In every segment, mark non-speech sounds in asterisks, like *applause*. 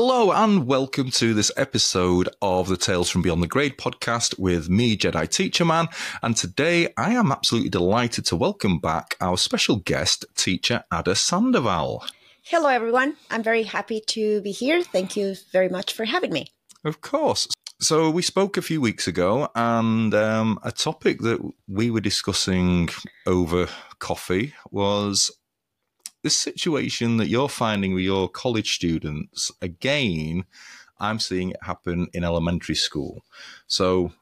Hello and welcome to this episode of the Tales from Beyond the Grade podcast with me, Jedi Teacher Man. And today I am absolutely delighted to welcome back our special guest, teacher Ada Sandoval. Hello, everyone. I'm very happy to be here. Thank you very much for having me. Of course. So we spoke a few weeks ago, and um, a topic that we were discussing over coffee was this situation that you're finding with your college students. Again, I'm seeing it happen in elementary school. So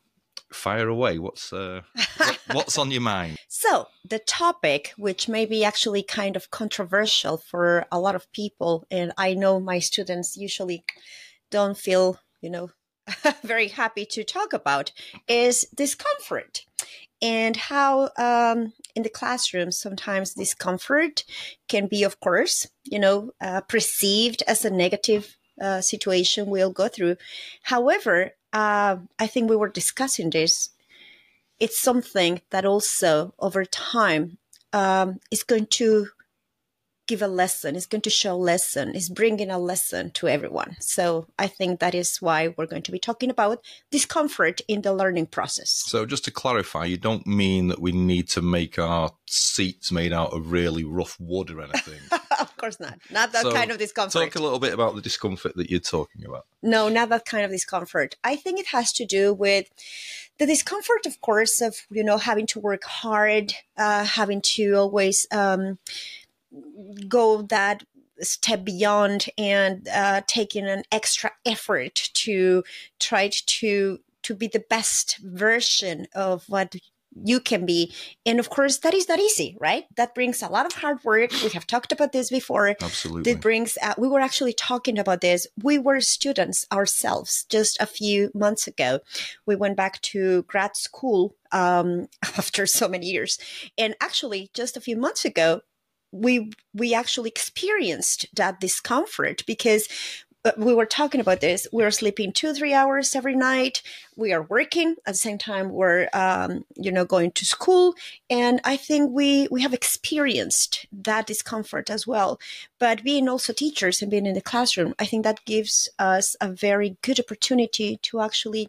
fire away. What's uh, *laughs* what's on your mind? So the topic, which may be actually kind of controversial for a lot of people, and I know my students usually don't feel, you know, *laughs* very happy to talk about is discomfort and how um, in the classroom sometimes discomfort can be of course you know uh, perceived as a negative uh, situation we'll go through. However uh, i think we were discussing this. It's something that also over time um, is going to give a lesson. Is going to show a lesson. Is bringing a lesson to everyone. So i think that is why we're going to be talking about discomfort in the learning process. So just to clarify you don't mean that we need to make our seats made out of really rough wood or anything? *laughs* Of course not. Not that so kind of discomfort. talk a little bit about the discomfort that you're talking about. No not that kind of discomfort. I think it has to do with the discomfort of course of you know having to work hard uh, having to always um, go that step beyond and uh, taking an extra effort to try to to be the best version of what you can be. And of course that is not easy right? That brings a lot of hard work. We have talked about this before. Absolutely. It brings uh, we were actually talking about this. We were students ourselves just a few months ago. We went back to grad school um, *laughs* after so many years. And actually just a few months ago we we actually experienced that discomfort because uh, we were talking about this. We are sleeping two, three hours every night. We are working at the same time. We're, um, you know, going to school, and I think we we have experienced that discomfort as well. But being also teachers and being in the classroom, I think that gives us a very good opportunity to actually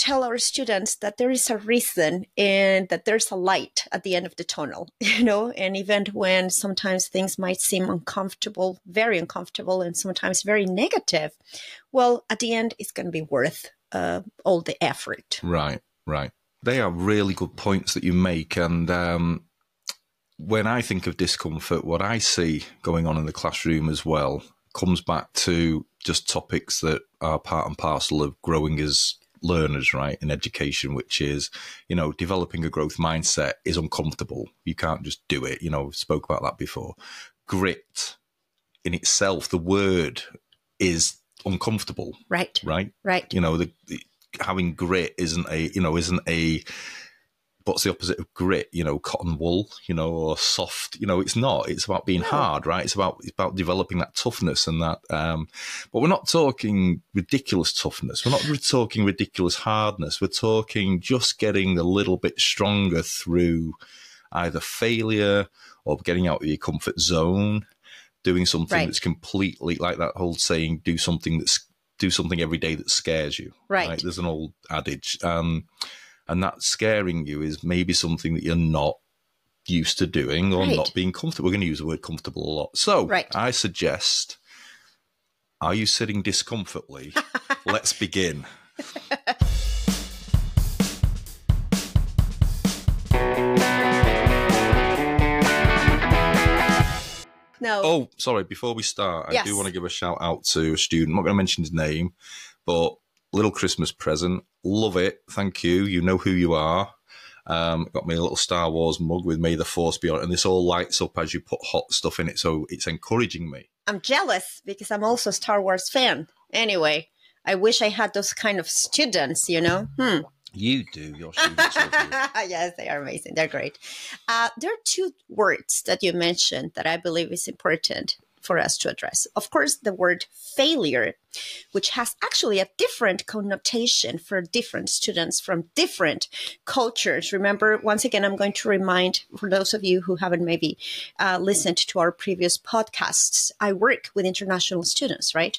tell our students that there is a reason and that there's a light at the end of the tunnel, *laughs* you know, and even when sometimes things might seem uncomfortable, very uncomfortable, and sometimes very negative, well, at the end, it's going to be worth uh, all the effort. Right, right. They are really good points that you make. And um, when I think of discomfort, what I see going on in the classroom as well comes back to just topics that are part and parcel of growing as learners, right, in education, which is, you know, developing a growth mindset is uncomfortable. You can't just do it. You know, spoke about that before. Grit in itself, the word is uncomfortable. Right. Right. Right. You know, the, the having grit isn't a, you know, isn't a what's the opposite of grit? You know, cotton wool, you know, or soft. You know, it's not. It's about being hard, right? It's about it's about developing that toughness and that. Um, but we're not talking ridiculous toughness. We're not talking ridiculous hardness. We're talking just getting a little bit stronger through either failure or getting out of your comfort zone, doing something right. that's completely like that whole saying, do something that's do something every day that scares you. Right. right? There's an old adage. Um, and that scaring you is maybe something that you're not used to doing or right. not being comfortable. We're going to use the word comfortable a lot. So right. I suggest, are you sitting discomfortably? *laughs* Let's begin. No. Oh, sorry. Before we start, yes. I do want to give a shout out to a student. I'm not going to mention his name, but little Christmas present. Love it. Thank you. You know who you are. Um, got me a little Star Wars mug with May the Force be on, and this all lights up as you put hot stuff in it, so it's encouraging me. I'm jealous because I'm also a Star Wars fan. Anyway, I wish I had those kind of students, you know? Hmm. You do. Your students *laughs* yes, they are amazing. They're great. Uh, there are two words that you mentioned that I believe is important. for us to address. Of course, the word failure, which has actually a different connotation for different students from different cultures. Remember, once again, I'm going to remind for those of you who haven't maybe uh, listened to our previous podcasts, I work with international students, right?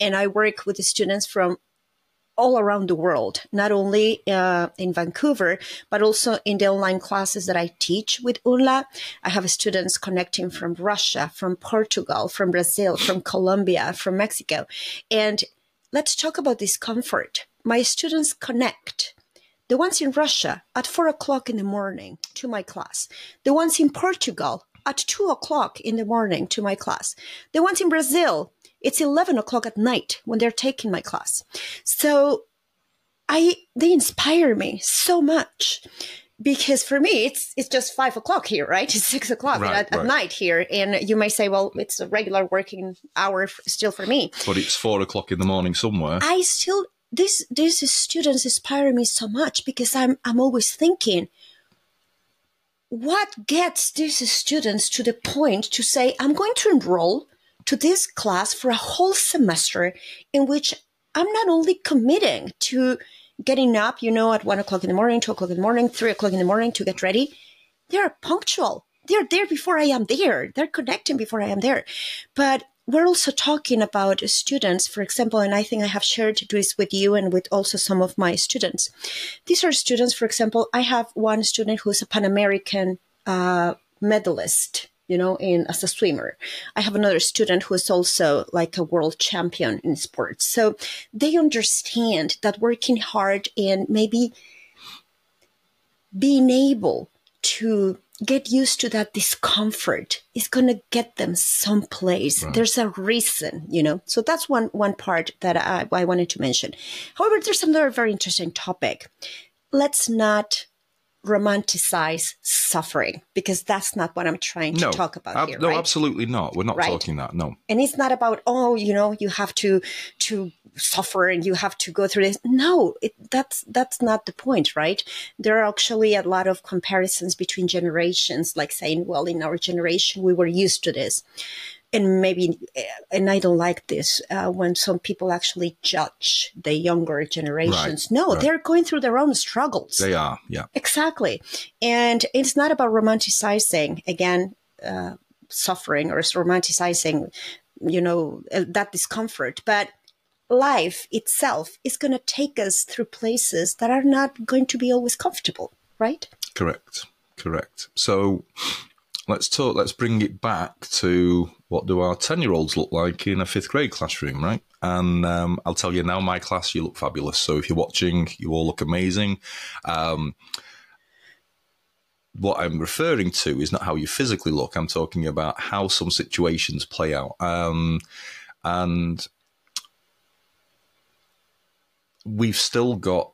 And I work with the students from all around the world, not only uh, in Vancouver, but also in the online classes that I teach with UNLA. I have students connecting from Russia, from Portugal, from Brazil, from Colombia, from Mexico. And let's talk about discomfort. My students connect. The ones in Russia at four o'clock in the morning to my class. The ones in Portugal at two o'clock in the morning to my class. The ones in Brazil it's 11 o'clock at night when they're taking my class. So I, they inspire me so much because for me it's it's just five o'clock here right it's six o'clock right, at, right. at, night here and you may say well it's a regular working hour f- still for me but it's four o'clock in the morning somewhere i still this these students inspire me so much because i'm i'm always thinking what gets these students to the point to say i'm going to enroll to this class for a whole semester in which I'm not only committing to getting up, you know, at one o'clock in the morning, two o'clock in the morning, three o'clock in the morning to get ready. They're punctual. They're there before I am there. They're connecting before I am there. But we're also talking about students, for example, and I think I have shared this with you and with also some of my students. These are students, for example, I have one student who's a Pan American uh, medalist you know, in as a swimmer. I have another student who is also like a world champion in sports. So they understand that working hard and maybe being able to get used to that discomfort is going to get them someplace. Right. There's a reason, you know. So that's one one part that I, I wanted to mention. However, there's another very interesting topic. Let's not romanticize suffering because that's not what I'm trying to no, talk about ab- here. No, right? absolutely not. We're not right? talking that. No. And it's not about oh, you know, you have to to suffer and you have to go through this. No, it, that's that's not the point, right? There are actually a lot of comparisons between generations, like saying, well, in our generation we were used to this and maybe and i don't like this uh, when some people actually judge the younger generations. Right, no right. they're going through their own struggles. They are yeah. Exactly. And it's not about romanticizing again uh, suffering or romanticizing you know uh, that discomfort but life itself is going to take us through places that are not going to be always comfortable right? Correct correct. So let's talk let's bring it back to what do our 10 year olds look like in a fifth grade classroom, right? And um, I'll tell you now, my class, you look fabulous. So if you're watching, you all look amazing. Um, what I'm referring to is not how you physically look. I'm talking about how some situations play out. Um, and we've still got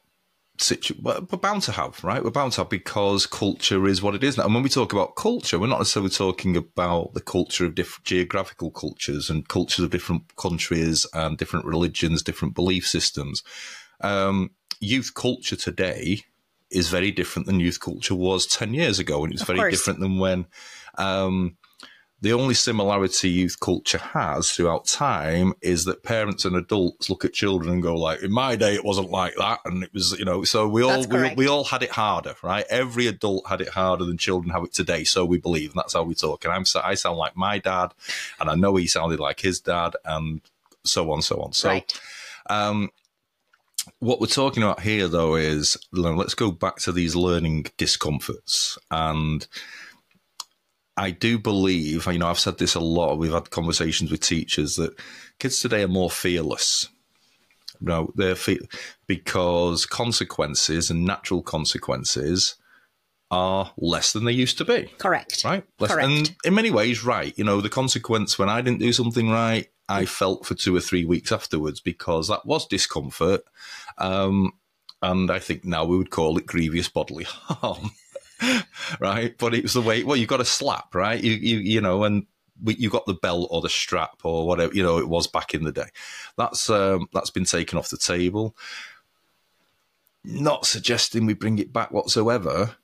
situ- we're bound to have, right? We're bound to have because culture is what it is now. And when we talk about culture, we're not necessarily talking about the culture of different geographical cultures and cultures of different countries and different religions, different belief systems. Um, youth culture today is very different than youth culture was 10 years ago. And it's of very course. different than when um, the only similarity youth culture has throughout time is that parents and adults look at children and go like, "In my day, it wasn't like that," and it was, you know. So we all we, we, all had it harder, right? Every adult had it harder than children have it today. So we believe, and that's how we talk. And I'm I sound like my dad, and I know he sounded like his dad, and so on, so on. So. Right. Um, what we're talking about here, though, is let's go back to these learning discomforts and I do believe, you know, I've said this a lot. We've had conversations with teachers that kids today are more fearless. You know, they're fe- because consequences and natural consequences are less than they used to be. Correct. Right. Less, Correct. And in many ways, right. You know, the consequence when I didn't do something right, I felt for two or three weeks afterwards because that was discomfort. Um, and I think now we would call it grievous bodily harm. *laughs* *laughs* right? But it was the way. Well, you got a slap, right? You you you know, and you got the belt or the strap or whatever you know it was back in the day. That's um, that's been taken off the table. Not suggesting we bring it back whatsoever,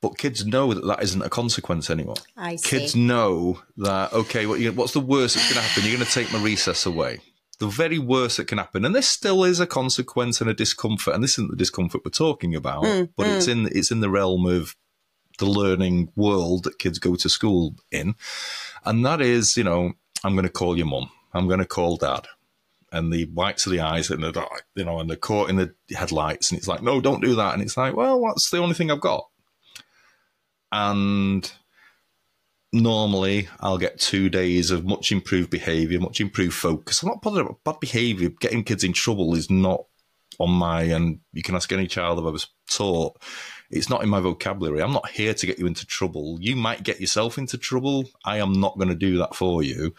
but kids know that that isn't a consequence anymore. I see. Kids know that okay, what you, what's the worst that's going to happen? You're going to take my recess away. The very worst that can happen, and this still is a consequence and a discomfort, and this isn't the discomfort we're talking about, Mm, but it's in it's in the realm of the learning world that kids go to school in, and that is, you know, I'm going to call your mum, I'm going to call dad, and the whites of the eyes and the you know and the caught in the headlights, and it's like, no, don't do that, and it's like, well, that's the only thing I've got, and normally I'll get two days of much improved behaviour, much improved focus. I'm not bothered about bad behaviour. Getting kids in trouble is not on my, and you can ask any child I've ever taught, it's not in my vocabulary. I'm not here to get you into trouble. You might get yourself into trouble. I am not going to do that for you.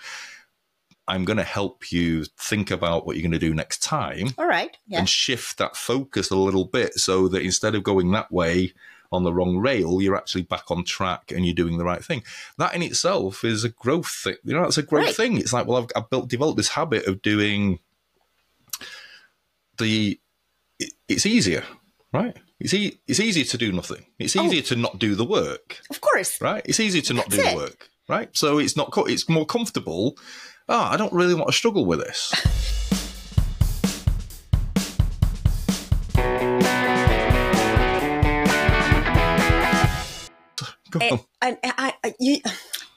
I'm going to help you think about what you're going to do next time All right. Yeah. and shift that focus a little bit so that instead of going that way on the wrong rail, you're actually back on track and you're doing the right thing. That in itself is a growth thing. You know, that's a great Right. thing. It's like, well, I've, I've built, developed this habit of doing the, it, it's easier, right? It's, e- it's easier to do nothing. It's Oh. easier to not do the work, of course. right? It's easier to not That's do it. the work, right? So it's not, co- it's more comfortable. Ah, I don't really want to struggle with this. *laughs* and, and I, I, you,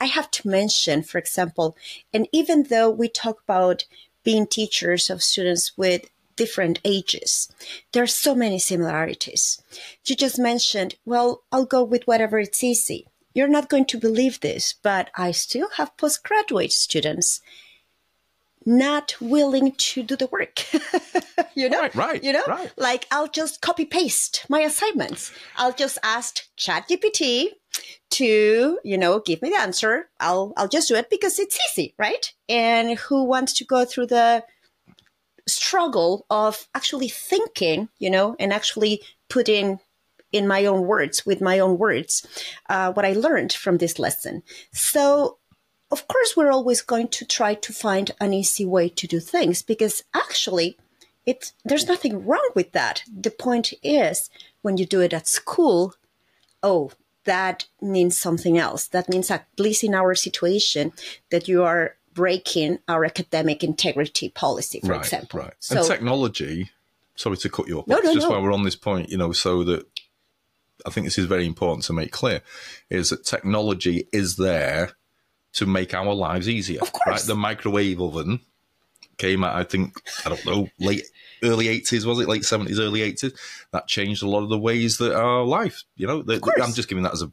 I have to mention, for example, and even though we talk about being teachers of students with different ages, there are so many similarities. You just mentioned, well, I'll go with whatever it's easy. You're not going to believe this, but I still have postgraduate students not willing to do the work. *laughs* you know, Right, right, you know, right. like I'll just copy paste my assignments. I'll just ask ChatGPT to, you know, give me the answer. I'll I'll just do it because it's easy, right? And who wants to go through the struggle of actually thinking, you know, and actually putting in my own words, with my own words, uh, what I learned from this lesson. So of course we're always going to try to find an easy way to do things because actually it there's nothing wrong with that the point is when you do it at school oh that means something else that means at least in our situation that you are breaking our academic integrity policy for right, example Right. so and technology, sorry to cut you off, No, no, just no. while we're on this point, you know, so that I think this is very important to make clear is that technology is there to make our lives easier. Of course. Right? The microwave oven came out, I think, I don't know, late early 80s, was it? Late 70s, early 80s. That changed a lot of the ways that our life, you know, the, course. I'm just giving that as a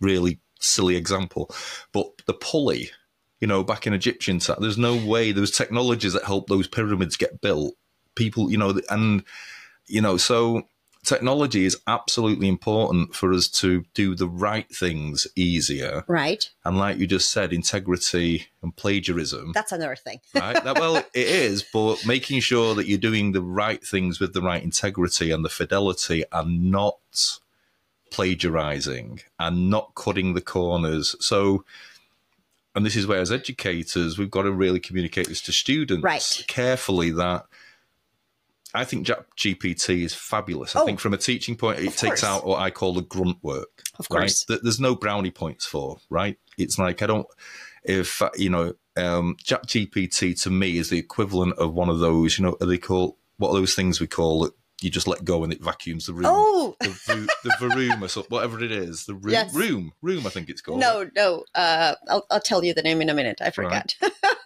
really silly example. But the pulley, you know, back in Egyptian time, there's no way there was technologies that helped those pyramids get built. People, you know, and you know, so technology is absolutely important for us to do the right things easier. right And like you just said, integrity and plagiarism. that's another thing right? That, well, *laughs* it is, but making sure that you're doing the right things with the right integrity and the fidelity and not plagiarizing and not cutting the corners. So, and this is where, as educators, we've got to really communicate this to students Right. carefully that I think GPT is fabulous. I Oh, think from a teaching point, it takes out what I call the grunt work. Of right? course. That there's no brownie points for, right? It's like I don't, if you know, um, GPT to me is the equivalent of one of those, you know, are they call what are those things we call it? You just let go and it vacuums the room. oh The, vo- the varoom or so, whatever it is, the room, Yes. room, room. I think it's called. no no uh, I'll, I'll tell you the name in a minute i forgot *laughs*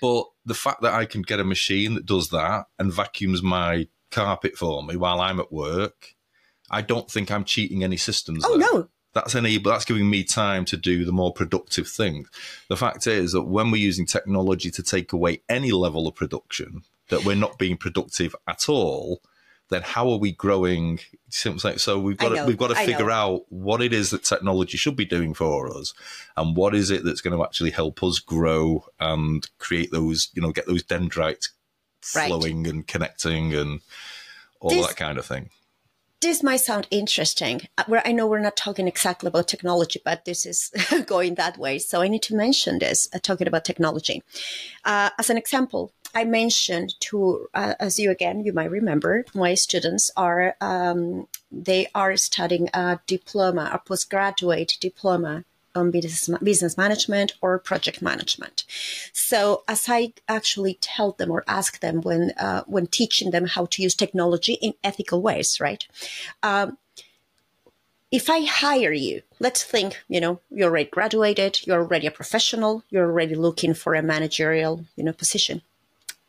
But the fact that I can get a machine that does that and vacuums my carpet for me while I'm at work, I don't think I'm cheating any systems. oh there. no That's enable. That's giving me time to do the more productive things. The fact is that when we're using technology to take away any level of production, that we're not being productive at all. Then how are we growing? So we've got to, we've got to figure out what it is that technology should be doing for us, and what is it that's going to actually help us grow and create those, you know, get those dendrites Right. flowing and connecting and all This- that kind of thing. this might sound interesting. Uh, Where I know we're not talking exactly about technology, but this is *laughs* going that way. So I need to mention this, uh, talking about technology. Uh, as an example, I mentioned to, uh, as you again, you might remember, my students are, um, they are studying a diploma, a postgraduate diploma on business, business management or project management. So as I actually tell them or ask them when, uh, when teaching them how to use technology in ethical ways, right? Um, if I hire you, let's think, you know, you're already graduated, you're already a professional, you're already looking for a managerial, you know, position.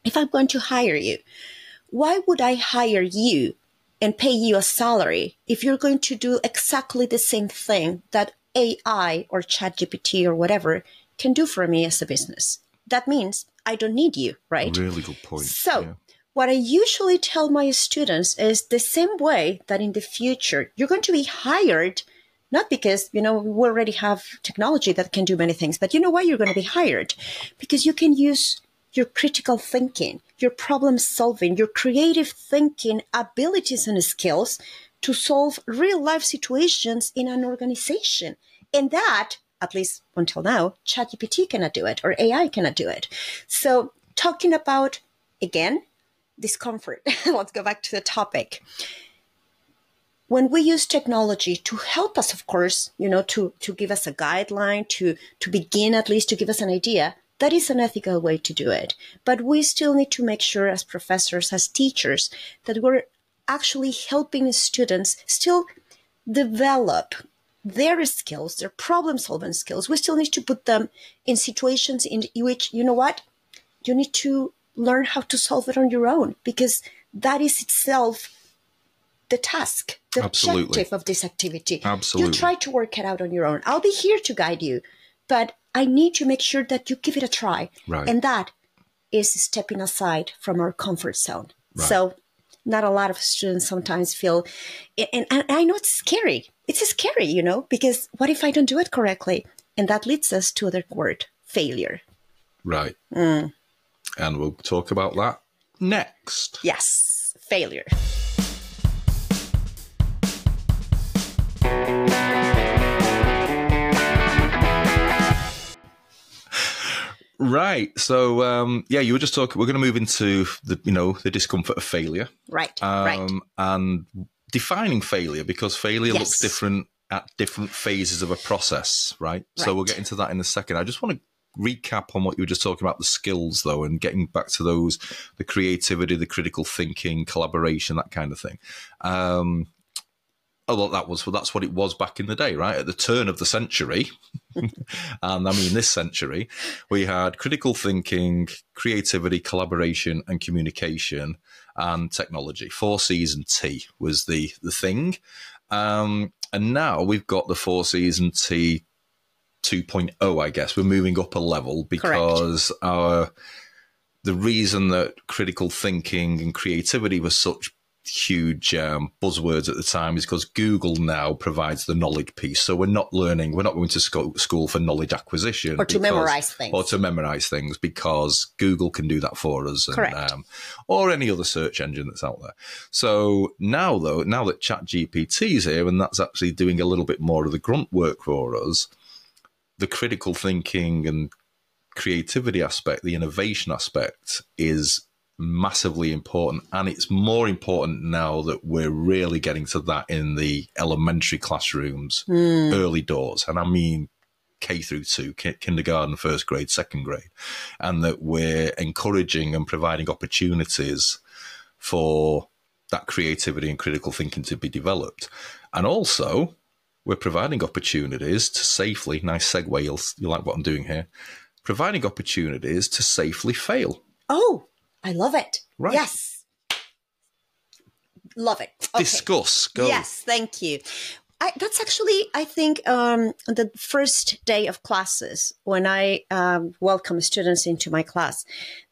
If I'm going to hire you, why would I hire you and pay you a salary if you're going to do exactly the same thing that AI or ChatGPT or whatever can do for me as a business? That means I don't need you, right? Really good point. So yeah what I usually tell my students is the same way that in the future you're going to be hired, not because, you know, we already have technology that can do many things, but you know why you're going to be hired? Because you can use your critical thinking, your problem solving, your creative thinking abilities and skills to solve real life situations in an organization. And that, at least until now, ChatGPT cannot do it or AI cannot do it. So talking about, again, discomfort. *laughs* Let's go back to the topic. When we use technology to help us, of course, you know, to, to give us a guideline, to, to begin at least to give us an idea, that is an ethical way to do it. But we still need to make sure as professors, as teachers, that we're actually helping students still develop their skills, their problem solving skills. We still need to put them in situations in which, you know what, you need to learn how to solve it on your own because that is itself the task, the Absolutely. objective of this activity. Absolutely. You try to work it out on your own. I'll be here to guide you, but I need to make sure that you give it a try. Right. And that is stepping aside from our comfort zone. Right. So, not a lot of students sometimes feel, and, and I know it's scary. It's scary, you know, because what if I don't do it correctly? And that leads us to the word failure. Right. Mm and we'll talk about that next. Yes, failure. Right. So um, yeah, you were just talking. We're going to move into the you know the discomfort of failure. Right. Um, right. And defining failure because failure yes. looks different at different phases of a process. Right? right. So we'll get into that in a second. I just want to recap on what you were just talking about the skills though and getting back to those the creativity the critical thinking collaboration that kind of thing um although that was well, that's what it was back in the day right at the turn of the century *laughs* and i mean this century we had critical thinking creativity collaboration and communication and technology four c's and t was the the thing um and now we've got the four c's and t 2.0, I guess. We're moving up a level because Correct. our the reason that critical thinking and creativity was such huge um, buzzwords at the time is because Google now provides the knowledge piece. So we're not learning, we're not going to school for knowledge acquisition or to because, memorize things, or to memorize things because Google can do that for us, and, Correct. Um, or any other search engine that's out there. So now, though, now that ChatGPT is here and that's actually doing a little bit more of the grunt work for us, the critical thinking and creativity aspect, the innovation aspect is massively important. And it's more important now that we're really getting to that in the elementary classrooms, mm. early doors. And I mean, K through two, kindergarten, first grade, second grade, and that we're encouraging and providing opportunities for that creativity and critical thinking to be developed. And also, we're providing opportunities to safely, nice segue, you'll, you like what I'm doing here, providing opportunities to safely fail. Oh, I love it. Right. Yes. Love it. Okay. Discuss. Go. Yes, thank you. I, that's actually, I think, um, the first day of classes when I um, welcome students into my class.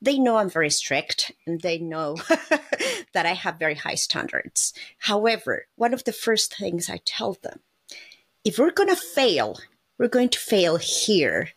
They know I'm very strict and they know *laughs* that I have very high standards. However, one of the first things I tell them if we're going to fail, we're going to fail here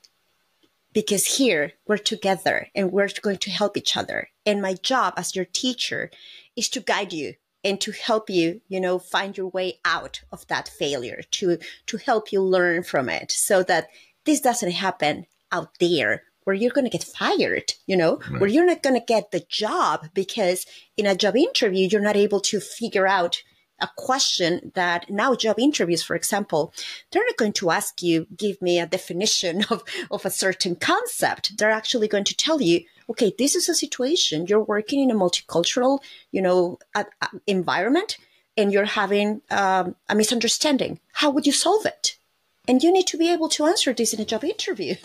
because here we're together and we're going to help each other. And my job as your teacher is to guide you and to help you, you know, find your way out of that failure, to to help you learn from it so that this doesn't happen out there where you're going to get fired, you know, Right. where you're not going to get the job because in a job interview, you're not able to figure out a question that now job interviews, for example, they're not going to ask you, give me a definition *laughs* of, of a certain concept. They're actually going to tell you, okay, this is a situation. You're working in a multicultural, you know, a, a environment and you're having um, a misunderstanding. How would you solve it? And you need to be able to answer this in a job interview. *laughs*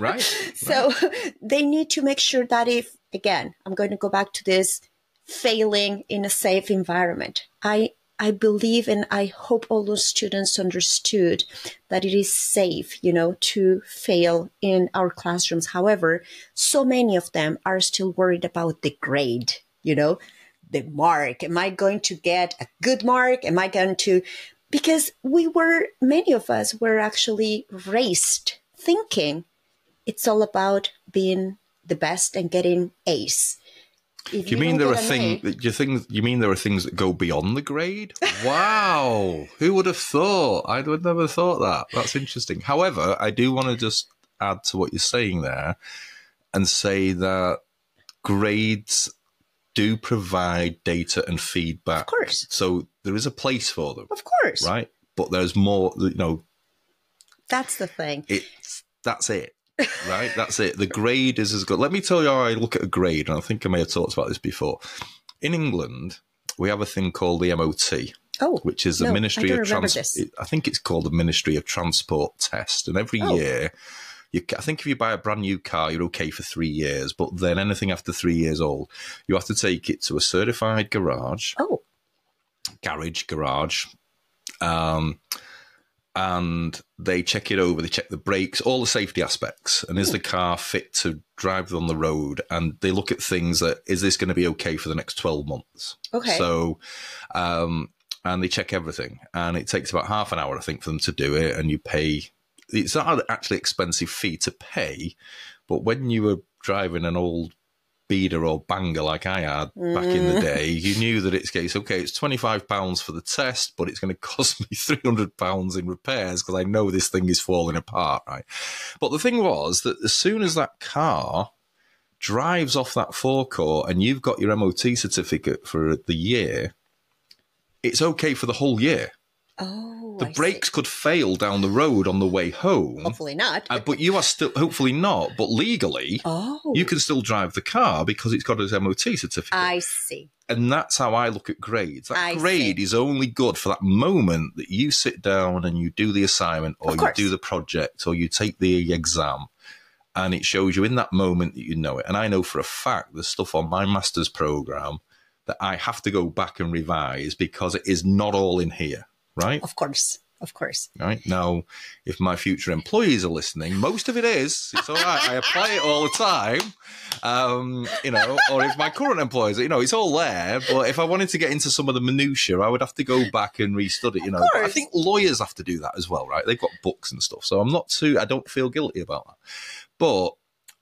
Right. So *laughs* they need to make sure that if, again, I'm going to go back to this failing in a safe environment. I I believe and I hope all those students understood that it is safe, you know, to fail in our classrooms. However, so many of them are still worried about the grade, you know, the mark. Am I going to get a good mark? Am I going to because we were many of us were actually raised thinking it's all about being the best and getting ace. Do you mean there are things? A- You think you mean there are things that go beyond the grade? Wow, who would have thought? I would never thought that. That's interesting. However, I do want to just add to what you're saying there, and say that grades do provide data and feedback. Of course. So there is a place for them, Of course. right? But there's more. You know, That's the thing. it's that's it right that's it. The grade is as good. Let me tell you how i look at a grade and i think i may have talked about this before. In england we have a thing called the mot Oh, which is the No, ministry of remember Trans- this. i think it's called the ministry of transport test and every Oh. year you, I think if you buy a brand new car, you're okay for three years, but then anything after three years old, you have to take it to a certified garage, oh, garage, garage, um, and they check it over. They check the brakes, all the safety aspects, and is the car fit to drive on the road? And they look at things that is this going to be okay for the next twelve months? okay. So, um, and they check everything, and it takes about half an hour, I think, for them to do it, and you pay. It's not an actually expensive fee to pay, but when you were driving an old beater or banger like I had back in the mm. day, you knew that it's case okay. It's twenty five pounds for the test, but it's going *laughs* to cost me three hundred pounds in repairs because I know this thing is falling apart, right? But the thing was that as soon as that car drives off that forecourt and you've got your MOT certificate for the year, it's okay for the whole year. oh, The I see. brakes could fail down the road on the way home, Hopefully not. uh, but you are still, hopefully not, but legally, oh, you can still drive the car because it's got its MOT certificate. I see. and that's how I look at grades. That I grade see. is only good for that moment that you sit down and you do the assignment or you do the project or you take the exam. And it shows you in that moment that you know it. And I know for a fact the stuff on my master's program that I have to go back and revise because it is not all in here, right? Of course. Of course. Right now, if my future employees are listening, most of it is. It's all right. I apply it all the time, um, you know. Or if my current employees, you know, it's all there. But if I wanted to get into some of the minutiae, I would have to go back and restudy. You know, I think lawyers have to do that as well, right? They've got books and stuff, so I'm not too. I don't feel guilty about that. But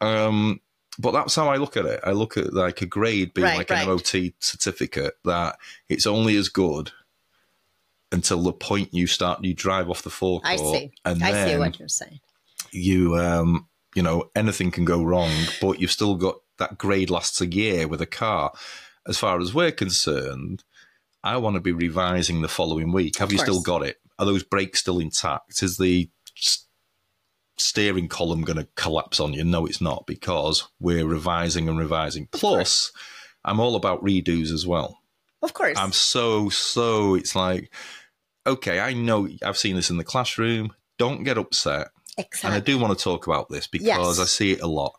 um, but that's how I look at it. I look at like a grade being Right, like right. an MOT certificate that it's only as good until the point you start you drive off the forecourt. I see. And I then see what you're saying. you um you know anything can go wrong, but you've still got that grade lasts a year with a car. As far as we're concerned, I want to be revising the following week. Have you still got it? Are those brakes still intact? Is the steering column going to collapse on you? No, it's not because we're revising and revising. Plus, I'm all about redos as well. Of course. I'm so so. It's like, okay, I know I've seen this in the classroom. Don't get upset. And I do want to talk about this because Yes. I see it a lot.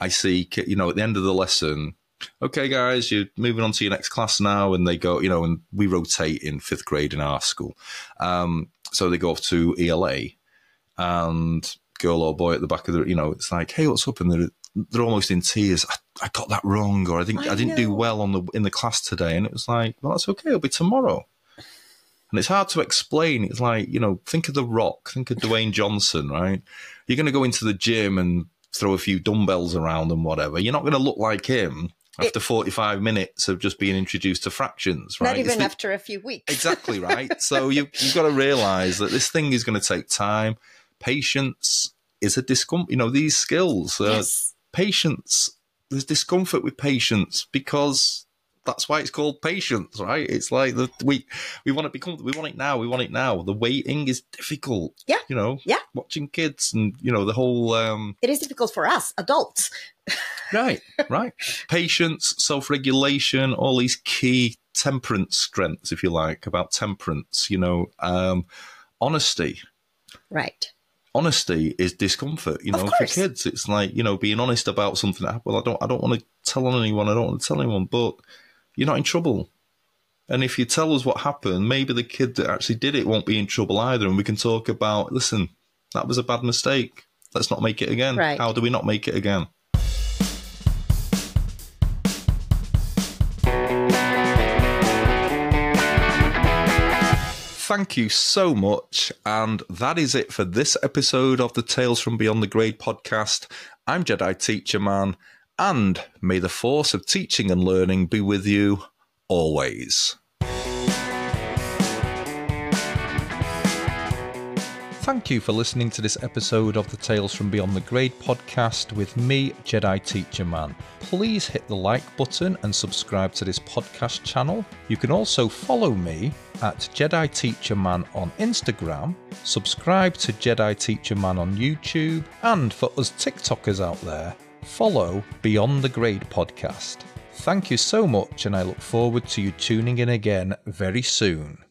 I see, you know, at the end of the lesson, okay, guys, you're moving on to your next class now. And they go, you know, and we rotate in fifth grade in our school. Um, so they go off to ELA and girl or boy at the back of the, you know, it's like, hey, what's up? And they're, they're almost in tears. I, I got that wrong, or I think I, I didn't do well on the in the class today. And it was like, well, that's okay. It'll be tomorrow. And it's hard to explain. It's like, you know, think of The Rock, think of Dwayne Johnson, right? You're going to go into the gym and throw a few dumbbells around and whatever. You're not going to look like him after 45 minutes of just being introduced to fractions, right? Not even the- after a few weeks. exactly right. *laughs* So you, you've got to realize that this thing is going to take time, patience, is a discomfort. You know, these skills, uh, yes. patience. There's discomfort with patience because that's why it's called patience, right? It's like the we we want to become we want it now, we want it now. The waiting is difficult. Yeah. You know, Yeah. watching kids and you know the whole um It is difficult for us adults. *laughs* right, right. Patience, self-regulation, all these key temperance strengths, if you like, about temperance, you know, um honesty. Right. Honesty is discomfort, you know, for kids. It's like, you know, being honest about something that well, I don't I don't want to tell on anyone, I don't want to tell anyone, but you're not in trouble. And if you tell us what happened, maybe the kid that actually did it won't be in trouble either. And we can talk about, listen, that was a bad mistake. Let's not make it again. Right. How do we not make it again? Thank you so much. And that is it for this episode of the Tales from Beyond the Grade podcast. I'm Jedi Teacher Man, and may the force of teaching and learning be with you always. Thank you for listening to this episode of the Tales from Beyond the Grade podcast with me, Jedi Teacher Man. Please hit the like button and subscribe to this podcast channel. You can also follow me at Jedi Teacher Man on Instagram, subscribe to Jedi Teacher Man on YouTube, and for us TikTokers out there, follow Beyond the Grade podcast. Thank you so much, and I look forward to you tuning in again very soon.